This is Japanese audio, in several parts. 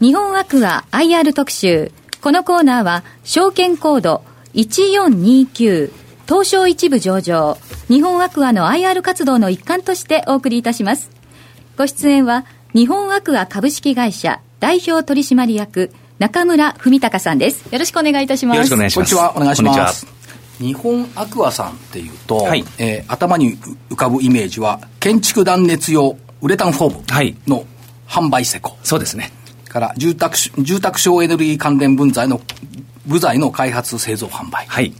日本アクア IR 特集。このコーナーは、証券コード1429東証一部上場、日本アクアの IR 活動の一環としてお送りいたします。ご出演は、日本アクア株式会社代表取締役、中村文隆さんです。よろしくお願いいたします。よろしくお願いします。こんにちは、お願いします。日本アクアさんっていうと、はい、えー、頭に浮かぶイメージは、建築断熱用ウレタンフォームの販売施工。そうですね。から住宅、住宅省エネルギー関連分材の、部材の開発製造販売。はい。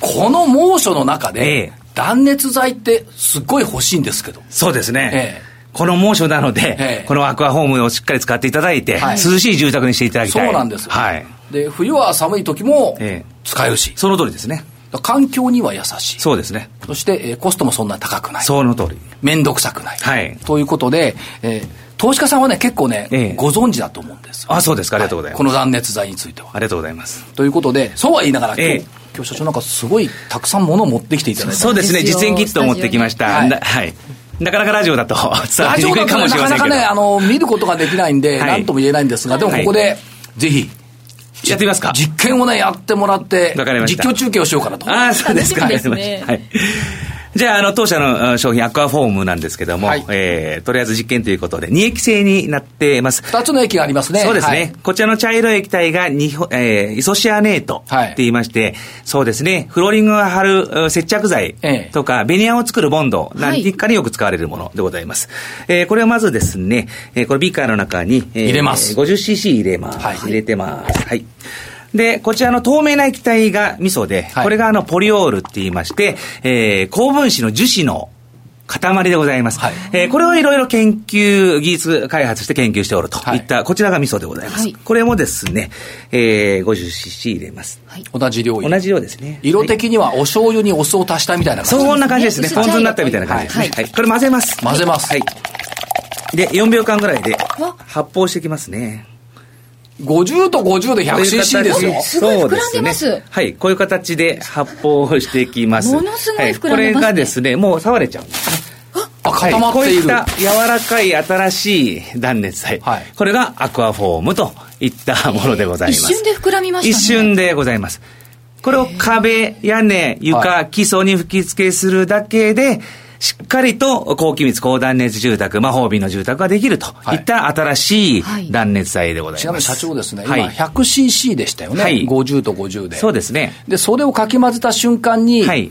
この猛暑の中で、断熱材ってすっごい欲しいんですけど。そうですね。ええこの猛暑なので、ええ、このアクアホームをしっかり使っていただいて、はい、涼しい住宅にしていただきたい。そうなんです。はい。で、冬は寒い時も使えるし。その通りですね。環境には優しい。そうですね。そして、えー、コストもそんな高くない。その通り。面倒くさくない。はい。ということで、えー、投資家さんはね、結構ね、ええ、ご存知だと思うんですあ、そうですか。ありがとうございます、はい、この断熱材については。ありがとうございます。ということで、そうは言いながら、今日、え、今日社長なんかすごいたくさんものを持ってきていただいてそうですね、実演キットを持ってきました。はい。はいなかなかラジオだと伝わりにくいかもしれませんけど。なかなかね、あの、見ることができないんで、なんとも言えないんですが、でもここで、ぜひ、やってみますか？実験をね、やってもらって、実況中継をしようかなと。ああ、そうですか。ね。はい。じゃあ、あの、当社の商品、アクアフォームなんですけども、はい、えー、とりあえず実験ということで、2液性になっています。2つの液がありますね。そうですね。はい、こちらの茶色い液体がに、えー、イソシアネートって言いまして、はい、そうですね、フローリングが貼る接着剤とか、ええ、ベニヤを作るボンド何かによく使われるものでございます。はい、えー、これをまずですね、えー、これビーカーの中に、えー、入れます。50cc 入れます。はい、入れてます。はいで、こちらの透明な液体が味噌で、はい、これがあのポリオールって言いまして、えー、高分子の樹脂の塊でございます。はい、えー、これをいろいろ研究、技術開発して研究しておるといった、はい、こちらが味噌でございます。はい、これもですね、えー、50cc 入れます。はい、同じ量同じ量ですね。色的にはお醤油にお酢を足したみたいな感じそんな感じですね。ポン酢になったみたいな感じですね。はい。これ混ぜます。混ぜます。はい。で、4秒間ぐらいで発泡していきますね。50と50で 100cc ですよ。すごい膨らんでます、ね。はい。こういう形で発泡していきます。ものすごい膨らんでます、ね、はい、これがですね、もう触れちゃうんです。あ、固まっている、はい、こういった柔らかい新しい断熱材。はい、これがアクアフォームといったものでございます。一瞬で膨らみましたね。一瞬でございます。これを壁、屋根、床、基礎に吹き付けするだけで、しっかりと高気密高断熱住宅、魔法瓶の住宅ができると。い。った新しい断熱材でございます。ちなみに社長ですね、今 100cc でしたよね、はい、50と50で。そうですね。で、それをかき混ぜた瞬間に、はい。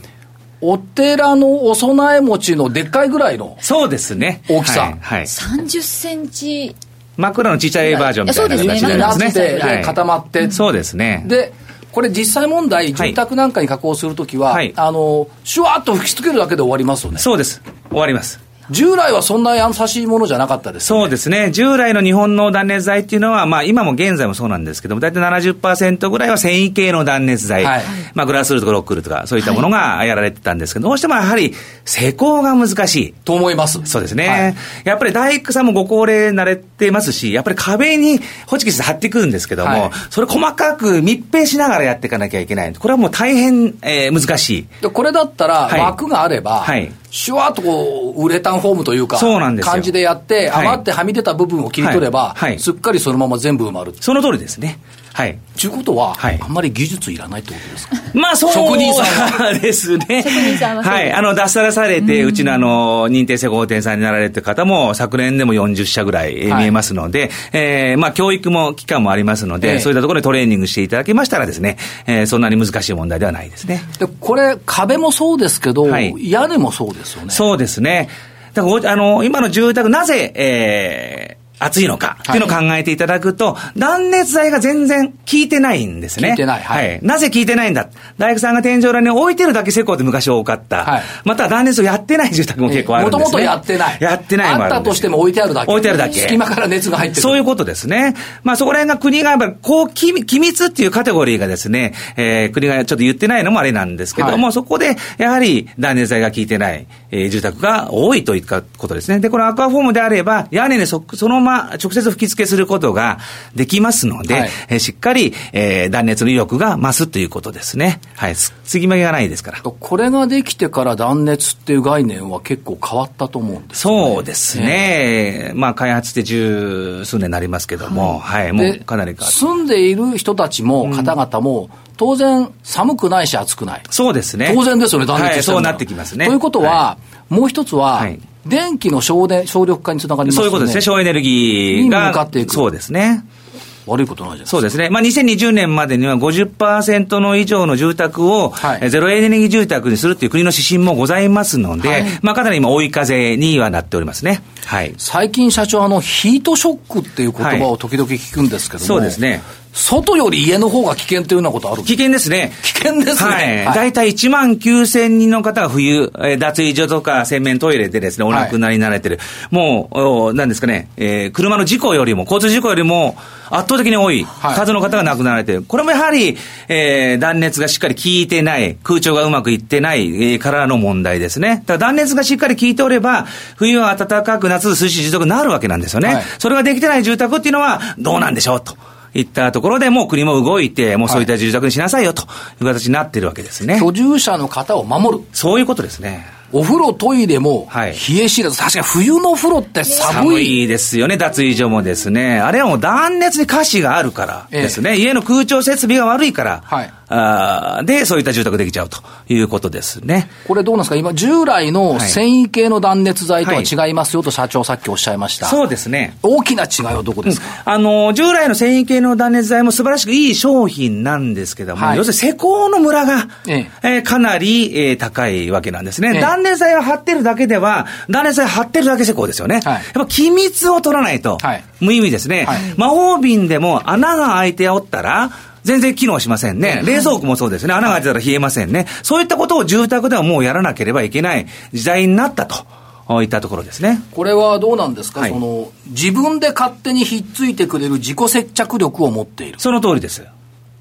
お寺のお供え餅のでっかいぐらいのそうですね。大きさ、はい。はい、30センチ。枕のちっちゃいバージョンみたいな形でなって、はい、固まって、そうですね。でこれ実際問題、住宅なんかに加工するときは、はい、あの、シュワーッと吹きつけるだけで終わりますよね。そうです。終わります。従来はそんな優しいものじゃなかったです、ね、そうですね。従来の日本の断熱材っていうのは、まあ今も現在もそうなんですけども、大体70%ぐらいは繊維系の断熱材、はい、まあグラスウールとかロックウールとか、そういったものがやられてたんですけど、どうしてもやはり施工が難しい。と思います。そうですね。はい、やっぱり大工さんもご高齢慣れてますし、やっぱり壁にホチキス貼ってくるんですけども、はい、それ細かく密閉しながらやっていかなきゃいけない。これはもう大変、えー、難しい。でこれだったら枠があれば、はいシュワーとこう、ウレタンフォームというか、そうなんです感じでやって、余ってはみ出た部分を切り取れば、はいはい、すっかりそのまま全部埋まる。その通りですね。はい。ということは、はい、あんまり技術いらないってことですか？まあ、そう職人さんですね。職人さんははい。あの、脱サラされて、うちのあの、認定施工店さんになられてる方も、昨年でも40社ぐらい見えますので、はい、えー、まあ、教育も、期間もありますので、えー、そういったところでトレーニングしていただけましたらですね、えー、そんなに難しい問題ではないですね。で、これ、壁もそうですけど、はい、屋根もそうですよね。そうですね。だから、あの、今の住宅、なぜ、えー、暑いのかっていうのを考えていただくと、はい、断熱材が全然効いてないんですね。効いてない。はい。はい、なぜ効いてないんだ？大工さんが天井裏に置いてるだけ施工って昔多かった。はい。また断熱をやってない住宅も結構あるんですね。もともとやってない。やってないもあるあったとしても置いてあるだけ。置いてあるだけ。隙間から熱が入ってる。そういうことですね。まあそこら辺が国がやっぱり、こう、機密っていうカテゴリーがですね、えー、国がちょっと言ってないのもあれなんですけども、はい、そこで、やはり断熱材が効いてない、えー、住宅が多いといったことですね。で、このアクアフォームであれば、屋根にそそのまま直接吹き付けすることができますので、はい、えしっかり、えー、断熱の威力が増すということですね。はい。継ぎ目がないですから。これができてから断熱っていう概念は結構変わったと思うんです、ね、そうですね。まあ、開発して十数年になりますけども、はい、はい、もうかなり住んでいる人たちも、方々も、当然、寒くないし暑くない。そうですね。当然ですよね、断熱して、はい、そうなってきますね。ということは、はい、もう一つは、はい電気の省電省力化につながりますね。そういうことですね。省エネルギーが。向かっていく。そうですね。悪いことないじゃないそうですね。まあ、2020年までには50%の以上の住宅を、はい、ゼロエネルギー住宅にするっていう国の指針もございますので、はい、まあ、かなり今追い風にはなっておりますね。はい。最近社長、あの、ヒートショックっていう言葉を時々聞くんですけども、そうですね。外より家の方が危険というようなことある危険ですね。危険ですね。はい。大体1万9000人の方が冬、えー、脱衣所とか洗面トイレでですね、お亡くなりになられてる。はい、もう、おなんですかね、えー、車の事故よりも、交通事故よりも圧倒的に多い数の方が亡くなられてる。はい、これもやはり、えー、断熱がしっかり効いてない、空調がうまくいってない、えー、からの問題ですね。だから断熱がしっかり効いておれば、冬は暖かく、夏涼しい持続になるわけなんですよね。はい、それができてない住宅っていうのは、どうなんでしょうと。いったところでもう国も動いて、もうそういった住宅にしなさいよという形になってるわけですね。居住者の方を守る。そういうことですね。お風呂、トイレも、冷え知らず、確かに冬の風呂って寒い。寒いですよね、脱衣所もですね。あれはもう断熱に歌詞があるからですね。ええ、家の空調設備が悪いから、はい、あで、そういった住宅できちゃうということですね。これどうなんですか？今、従来の繊維系の断熱材とは違いますよと社長さっきおっしゃいました。そうですね。大きな違いはどこですか、うん、あの、従来の繊維系の断熱材も素晴らしくいい商品なんですけども、はい、要するに施工のムラが、ええー、かなり、えー、高いわけなんですね。え、断熱材を貼ってるだけでは、断熱材貼ってるだけ施工ですよね。はい、やっぱ機密を取らないと、無意味ですね。魔法瓶でも穴が開いておったら、全然機能しませんね。冷蔵庫もそうですね。穴が開いてたら冷えませんね。そういったことを住宅ではもうやらなければいけない時代になったと。いったところですね。これはどうなんですか、はい、その、自分で勝手にひっついてくれる自己接着力を持っている。その通りです。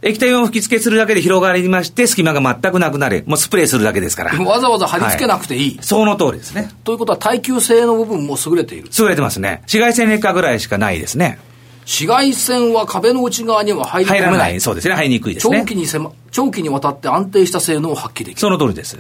液体を吹き付けするだけで広がりまして、隙間が全くなくなる。もうスプレーするだけですから。わざわざ貼り付けなくていい。はい、その通りですね。ということは耐久性の部分も優れている。優れてますね。紫外線劣化ぐらいしかないですね。紫外線は壁の内側には入り込めない。入らない。そうですね。入りにくいですね。長期に長期にわたって安定した性能を発揮できる。その通りです。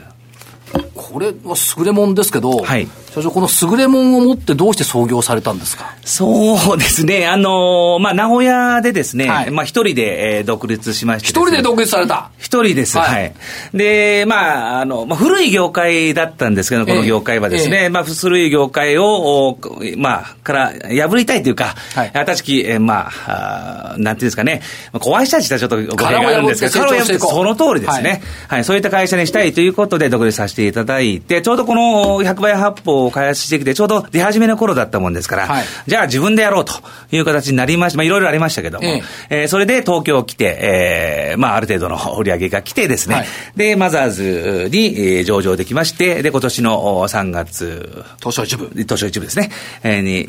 これは優れもんですけど、はい、社長、この優れもんを持ってどうして創業されたんですか？そうですね、あのー、まあ、名古屋でですね、はい、まあ、一人で、えー、独立しまして、ね、一人で独立された？一人です、はい、はい。で、まあ、あの、まあ、古い業界だったんですけど、この業界はですね、えー、まあ、古い業界を、まあ、から破りたいというか、はい、新しき、えー、まあ、あなんていうんですかね、怖い人たちはちょっと語弊があるんですけど、その通りですね、はい、はい。そういった会社にしたいということで独立させていただいて、ちょうどこの100倍発砲を開発してきて、ちょうど出始めの頃だったもんですから、はい、じゃあ自分でやろうという形になりまして、まあいろいろありましたけども、えええー、それで東京来て、えー、まあある程度の売り上げが来てですね、はい、で、マザーズに、えー、上場できまして、で、今年の3月、東証一部。東証一部ですね、えー、に、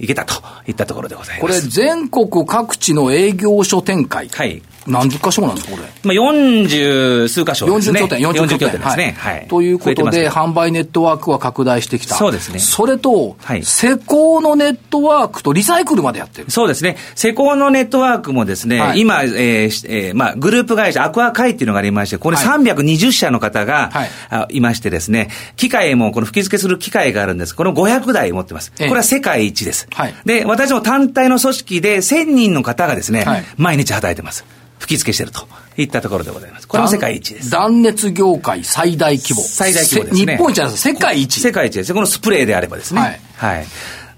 行けたといったところでございます。これ全国各地の営業所展開。はい。何十箇所なんですか、これ。まあ、40数箇所ですね。40拠点、40拠点ですね。はい。ということで、販売ネットワークは拡大してきた。そうですね。それと、はい、施工のネットワークとリサイクルまでやってる。そうですね。施工のネットワークもですね、はい、今、えーえー、まあ、グループ会社、アクア会っていうのがありまして、これ320社の方が、はい、いましてですね、機械も、この吹き付けする機械があるんです。この500台持ってます。これは世界一です。はい、で、私も単体の組織で1000人の方がですね、毎日働いてます。吹き付けしてるといったところでございます。これも世界一です。断熱業界最大規模。最大規模ですね。日本一なんです世界一。世界一です。このスプレーであればですね。はい。はい。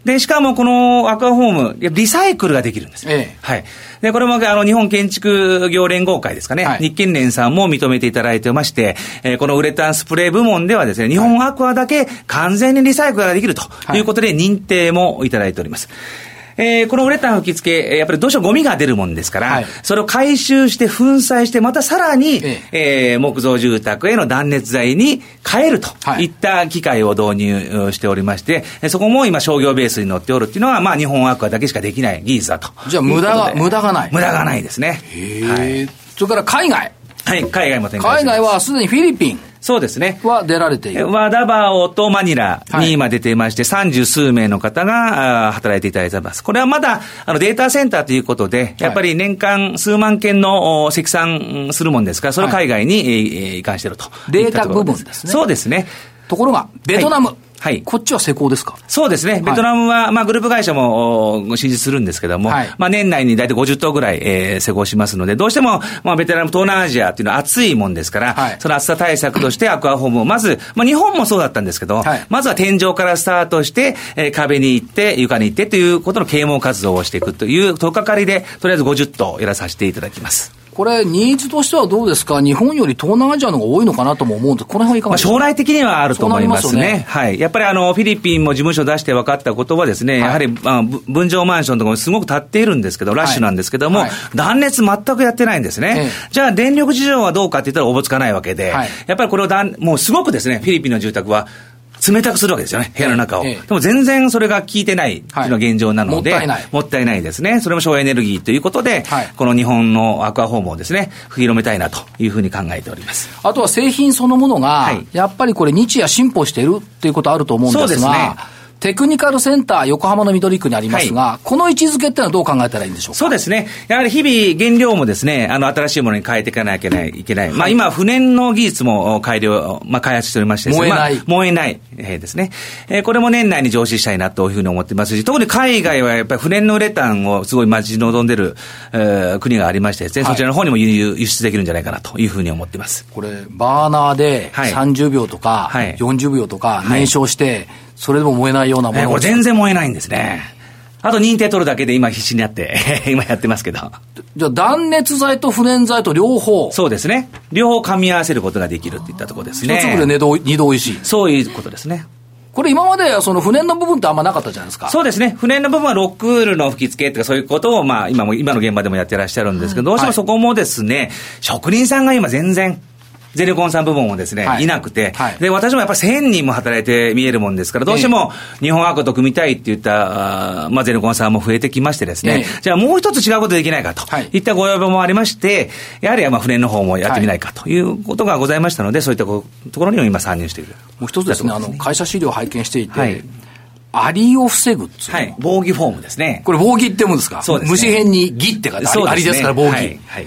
で、しかもこのアクアホーム、リサイクルができるんですよ。ええ、はい。で、これもあの日本建築業連合会ですかね、はい、日建連さんも認めていただいてまして、えー、このウレタンスプレー部門ではですね、日本アクアだけ完全にリサイクルができるということで認定もいただいております。はいえー、このウレタン吹き付け、やっぱりどうしてもゴミが出るもんですから、はい、それを回収して粉砕して、またさらに、えええー、木造住宅への断熱材に変えるといった機械を導入しておりまして、はい、そこも今商業ベースに乗っておるっていうのは、まあ日本アクアだけしかできない技術だと。じゃあ無駄が、無駄がない。無駄がないですね。へはい、それから海外。はい、海外も展開海外はすでにフィリピン。そうですね。は出られている。ワダバオとマニラに今出ていまして、三、十、数名の方が働いていただいてます。これはまだあのデータセンターということで、やっぱり年間数万件の積算するもんですから、それを海外に移管しているとデータ部分ですね。そうですね。ところが、ベトナム。はいはい。こっちは施工ですか？そうですね。ベトナムは、まあ、グループ会社も進出するんですけども、はい、まあ、年内に大体50頭ぐらい、えー、施工しますので、どうしても、まあ、ベトナム、東南アジアっていうのは暑いもんですから、はい、その暑さ対策としてアクアホームを、まず、まあ、日本もそうだったんですけど、はい、まずは天井からスタートして、えー、壁に行って、床に行ってということの啓蒙活動をしていくという、とかかりで、とりあえず50頭やらさせていただきます。これ、ニーズとしてはどうですか、日本より東南アジアの方が多いのかなとも思うんです。この辺はいかがですか、まあ、将来的にはあると思いますね。すね。はい。やっぱりあの、フィリピンも事務所出して分かったことはですね、はい、やはり、まあ、分譲マンションとかもすごく建っているんですけど、ラッシュなんですけども、はい。はい、断熱全くやってないんですね。ええ、じゃあ、電力事情はどうかって言ったらおぼつかないわけで、やっぱりこれをだん、もうすごくですね、フィリピンの住宅は、冷たくするわけですよね、部屋の中を。でも全然それが効いてないっていうのが現状なので、もったいない。もったいないですね。それも省エネルギーということで、この日本のアクアホームをですね、広めたいなというふうに考えております。あとは製品そのものが、やっぱりこれ日夜進歩しているっていうことあると思うんですが、そうですね。テクニカルセンター横浜の緑区にありますが、はい、この位置づけってのはどう考えたらいいんでしょうか？そうですね。やはり日々原料もですね、あの、新しいものに変えていかなきゃいけない。はい、まあ今、不燃の技術も改良、まあ開発しておりまして燃えない。まあ、燃えない、えー、ですね。えー、これも年内に上市したいなというふうに思ってますし、特に海外はやっぱり不燃のウレタンをすごい待ち望んでる、えー、国がありましてですね、はい、そちらの方にも輸入、輸出できるんじゃないかなというふうに思ってます。これ、バーナーで30秒とか、40秒とか燃焼して、それでも燃えないようなもの、えー、これ全然燃えないんですね。あと認定取るだけで今必死になって 今やってますけど。じゃあ断熱材と不燃材と両方そうですね。両方噛み合わせることができるっていったところですね。一粒で二度二度おいしい。そういうことですね。これ今までその不燃の部分ってあんまなかったじゃないですか。そうですね。不燃の部分はロックールの吹き付けとかそういうことをまあ今も、今の現場でもやってらっしゃるんですけど、どうしてもそこもですね、はい、職人さんが今全然ゼネコンさん部門もですね、はい、いなくて、はい、で、私もやっぱり1000人も働いて見えるもんですから、どうしても日本アークと組みたいって言った、まあ、ゼネコンさんも増えてきましてですね、じゃあもう一つ違うことできないかと、い、ったご要望もありまして、やはりまあ船の方もやってみないかということがございましたので、そういったところにも今参入している。もう一つですね、あの、会社資料を拝見していて、はい。アリを防ぐはい。防御フォームですね。これ防御ってもんですか？そうです、ね、虫編にギって書いて、アリですから防御。はい。はい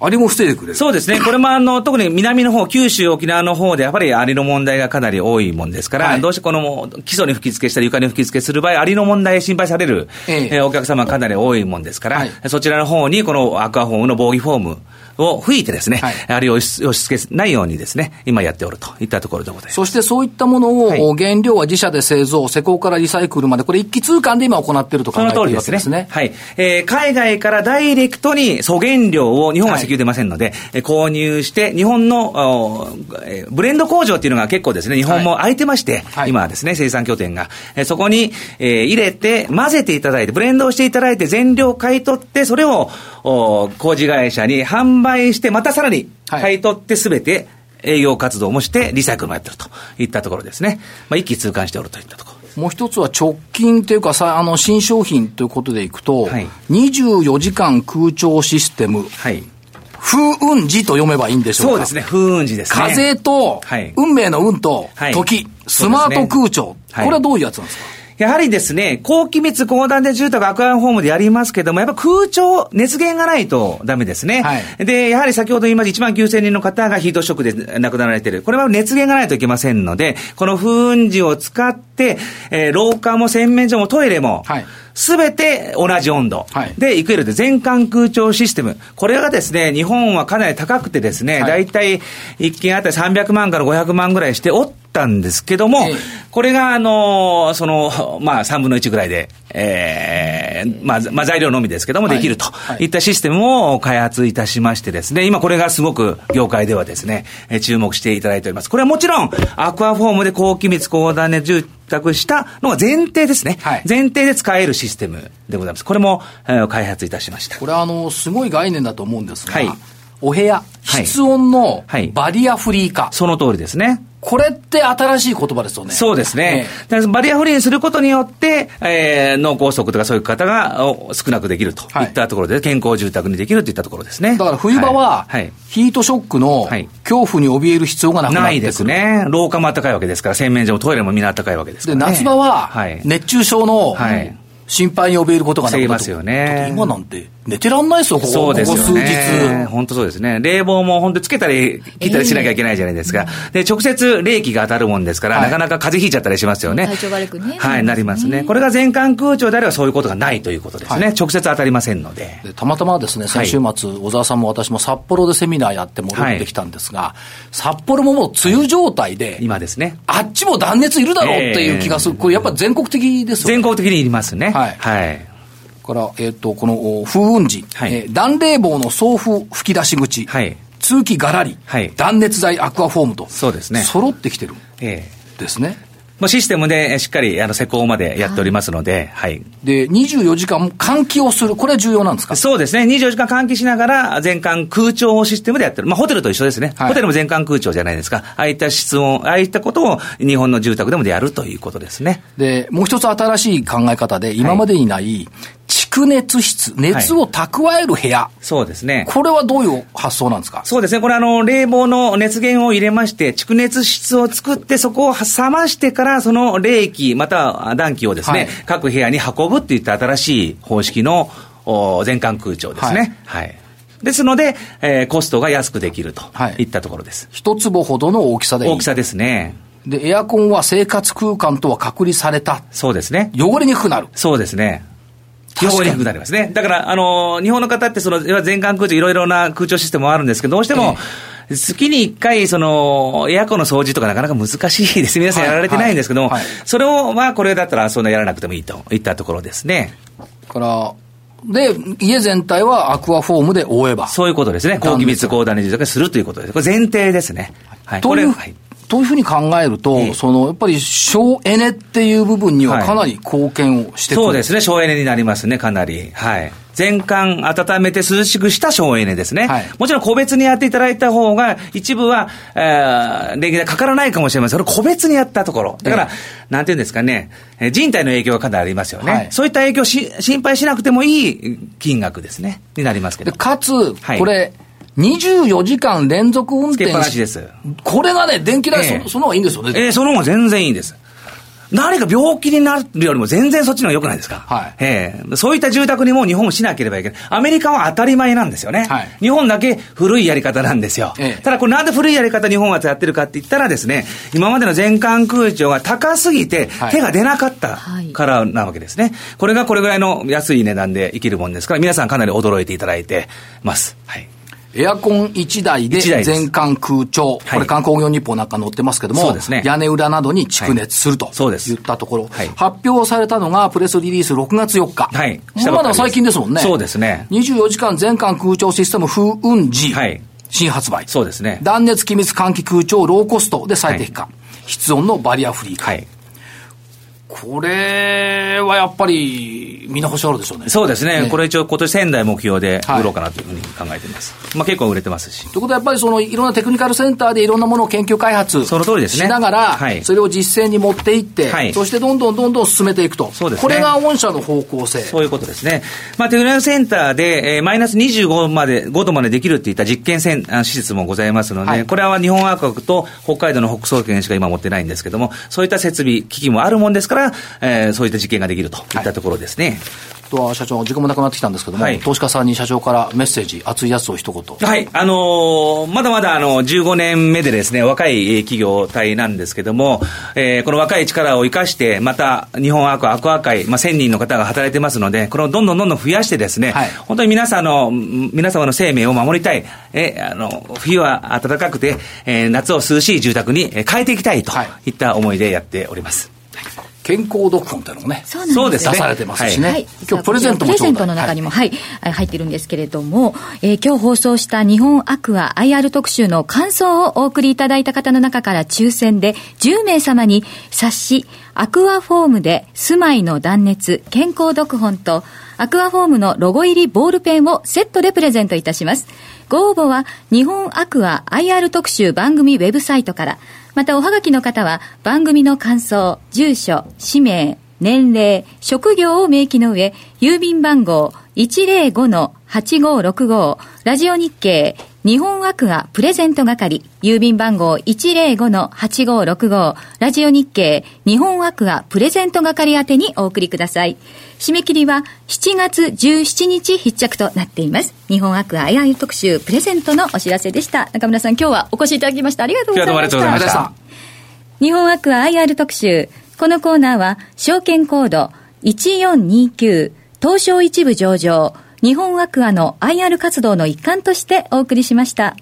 アリも防いでくれる。そうですね。これもあの、特に南の方、九州、沖縄の方で、やっぱりアリの問題がかなり多いもんですから、はい、どうしてこの基礎に吹き付けしたり床に吹き付けする場合、アリの問題心配される、ええ。お客様かなり多いもんですから、はい、そちらの方にこのアクアフォームの防御フォーム、を吹いてですね、はい、あるいは押し付けないようにですね、今やっておるといったところでございます。そしてそういったものを、原料は自社で製造、施工からリサイクルまで、これ一気通貫で今行っていると考えているわけですね。すねはい。えー、海外からダイレクトに素原料を日本は石油出ませんので、はい、購入して、日本のブレンド工場っていうのが結構ですね、日本も空いてまして、はい、今はですね、生産拠点が、えー、そこに、えー、入れて、混ぜていただいて、ブレンドをしていただいて、全量買い取って、それをお工事会社に販売して、またさらに買い取ってすべて営業活動もして、リサイクルもやってるといったところですね。まあ、一気通貫しておるといったところ。もう一つは直近というかさ、あの、新商品ということでいくと、はい、24時間空調システム。はい。風雲児と読めばいいんでしょうか。そうですね、風雲児ですね。風と、はい、運命の運と、時、スマート空調、これはどういうやつなんですか？やはりですね、高気密高断で住宅アクアホームでやりますけども、やっぱ空調、熱源がないとダメですね。はい、で、やはり先ほど言いました1万9000人の方がヒートショックで亡くなられている。これは熱源がないといけませんので、この風雲時を使って、えー、廊下も洗面所もトイレも、はいすべて同じ温度でいくえるで全館空調システム。これがですね、日本はかなり高くてですね、大体1件あたり300万から500万ぐらいしておったんですけども、これが、あの、その、まあ、3分の1ぐらいで、ええー、まあ、まあ、材料のみですけども、できるといったシステムを開発いたしましてですね、今これがすごく業界ではですね、注目していただいております。これはもちろん、アクアフォームで高気密高断熱住宅したのが前提ですね。はい、前提で使えるシステムでございます。これも、えー、開発いたしました。これは、あの、すごい概念だと思うんですが、はいお部屋、室温のバリアフリー化。その通りですね。これって新しい言葉ですよね。そうですね。えー、バリアフリーにすることによって、えー、脳梗塞とかそういう方が少なくできるといったところで、はい、健康住宅にできるといったところですね。だから冬場は、はい、ヒートショックの恐怖に怯える必要がなくなって。ないですね。廊下も暖かいわけですから、洗面所もトイレもみんな暖かいわけですから、ね、で、夏場は、熱中症の、はい心配に怯えることがなくなりますよね。今なんて寝てらんないですよ、ここそうですよ、ね、ここ数日。本当そうですね。冷房も本当つけたり切ったりしなきゃいけないじゃないですか。えー、で、直接冷気が当たるもんですから、はい、なかなか風邪ひいちゃったりしますよね。体調悪くね。はい、なりますね。これが全館空調であればそういうことがないということですね。はい、直接当たりませんので。でたまたまですね、先週末、はい、小沢さんも私も札幌でセミナーやって戻ってきたんですが、札幌ももう梅雨状態で、今ですね。あっちも断熱いるだろうっていう気がする。これやっぱ全国的ですよね。全国的にいりますね。はい。はい。から、えっ、ー、と、この風雲時、はい、えー、暖冷房の送風吹き出し口、はい、通気がらり、はい、断熱材アクアフォームと、そうですね。揃ってきてる。ええー、ですね。まあ、システムでしっかりあの施工までやっておりますので、はい。で、24時間換気をする、これは重要なんですか？そうですね。24時間換気しながら、全館空調システムでやってる。まあ、ホテルと一緒ですね。はい、ホテルも全館空調じゃないですか。ああいった室温、ああいったことを日本の住宅でもやるということですね。で、もう一つ新しい考え方で、今までにない、蓄熱室、熱を蓄える部屋、はい、そうですね。これはどういう発想なんですか？そうですね。これあの、冷房の熱源を入れまして、蓄熱室を作って、そこを冷ましてから、その冷気、または暖気をですね、はい、各部屋に運ぶっていった新しい方式の全館空調ですね。はい、はいですので、えー、コストが安くできるといったところです。一、坪ほどの大きさでいい大きさですね。で、エアコンは生活空間とは隔離された。そうですね。汚れにくくなる。そうですね。汚れにくくなりますね。だから、あの、日本の方って、その、全館空調、いろいろな空調システムもあるんですけど、どうしても、月に1回、その、エアコンの掃除とかなかなか難しいです。皆さんやられてないんですけども、はいはい、それを、まあ、これだったら、そんなやらなくてもいいといったところですね。から、で、家全体はアクアフォームで覆えば。そういうことですね。高気密高断熱するということです。これ前提ですね。はい。という、はいというふうに考えると、そのやっぱり省エネっていう部分にはかなり貢献をしてくる、はい、そうですね、省エネになりますね、かなり。はい。全館温めて涼しくした省エネですね。はい、もちろん個別にやっていただいた方が、一部は、えー、電気代かからないかもしれません。それ個別にやったところ。だから、えー、なんていうんですかね、人体の影響がかなりありますよね。はい、そういった影響し、心配しなくてもいい金額ですね。になりますけど。かつ、これ、24時間連続運転。これがね、電気代そ、えー、その方がいいんですよね。ええー、その方が全然いいんです。何か病気になるよりも全然そっちの方が良くないですか？はい。ええそういった住宅にも日本もしなければいけない。アメリカは当たり前なんですよね。はい。日本だけ古いやり方なんですよ。ええ、ただこれなんで古いやり方日本はやってるかって言ったらですね、今までの全館空調が高すぎて手が出なかったからなわけですね。これがこれぐらいの安い値段で生きるもんですから、皆さんかなり驚いていただいてます。はい。エアコン1台で全館空調、これ、観光業日報なんか載ってますけども、ね、屋根裏などに蓄熱するとい。ったところ、はい、発表されたのがプレスリリース6月4日、はい、まだ最近ですもんね、そうですね。24時間全館空調システム風雲時、はい、新発売、そうですね。断熱機密換気空調ローコストで最適化、はい、室温のバリアフリー化。はいこれはやっぱり、見直しあるでしょうね。そうですね。ねこれ一応今年仙台目標で売ろうかなというふうに考えています。はい、まあ結構売れてますし。ということはやっぱりそのいろんなテクニカルセンターでいろんなものを研究開発その通りですね。しながら、はい、それを実践に持っていって、はい、そしてどんどんどんどん進めていくと。そうですね。これが御社の方向性。そういうことですね。まあテクニカルセンターで、えー、マイナス25まで、5度までできるっていった実験施設もございますので、はい、これは日本アーカクと北海道の北総研しか今持ってないんですけども、そういった設備、機器もあるもんですから、えーそういった実験ができるといったところですね。はい。とは社長、時間もなくなってきたんですけども、はい、投資家さんに社長からメッセージ、熱いやつを一言。はい、あのー、まだまだあの15年目でですね、若い企業体なんですけども、えー、この若い力を生かして、また日本アクアクア会、まあ、1000人の方が働いてますので、これをどんどんどんどん増やしてですね、はい、本当に皆さんの、皆様の生命を守りたい、えあの冬は暖かくて、えー、夏を涼しい住宅に変えていきたいとい。った思いでやっております。健康読本っていうのもね、そうですね。出されてますしね。はい、今日プレゼントもプレゼントの中にも、はい、はい、入ってるんですけれども、えー、今日放送した日本アクア IR 特集の感想をお送りいただいた方の中から抽選で10名様に冊子、アクアフォームで住まいの断熱健康読本と、アクアフォームのロゴ入りボールペンをセットでプレゼントいたします。ご応募は日本アクア IR 特集番組ウェブサイトから、またおはがきの方は番組の感想、住所、氏名、年齢、職業を明記の上、郵便番号105-8565、ラジオ日経、日本アクアプレゼント係、郵便番号105-8565、ラジオ日経、日本アクアプレゼント係宛てにお送りください。締め切りは7月17日必着となっています。日本アクア AI 特集プレゼントのお知らせでした。中村さん、今日はお越しいただきましたありがとうございました。ありがとうございました。日本アクア IR 特集。このコーナーは、証券コード1429東証一部上場、日本アクアの IR 活動の一環としてお送りしました。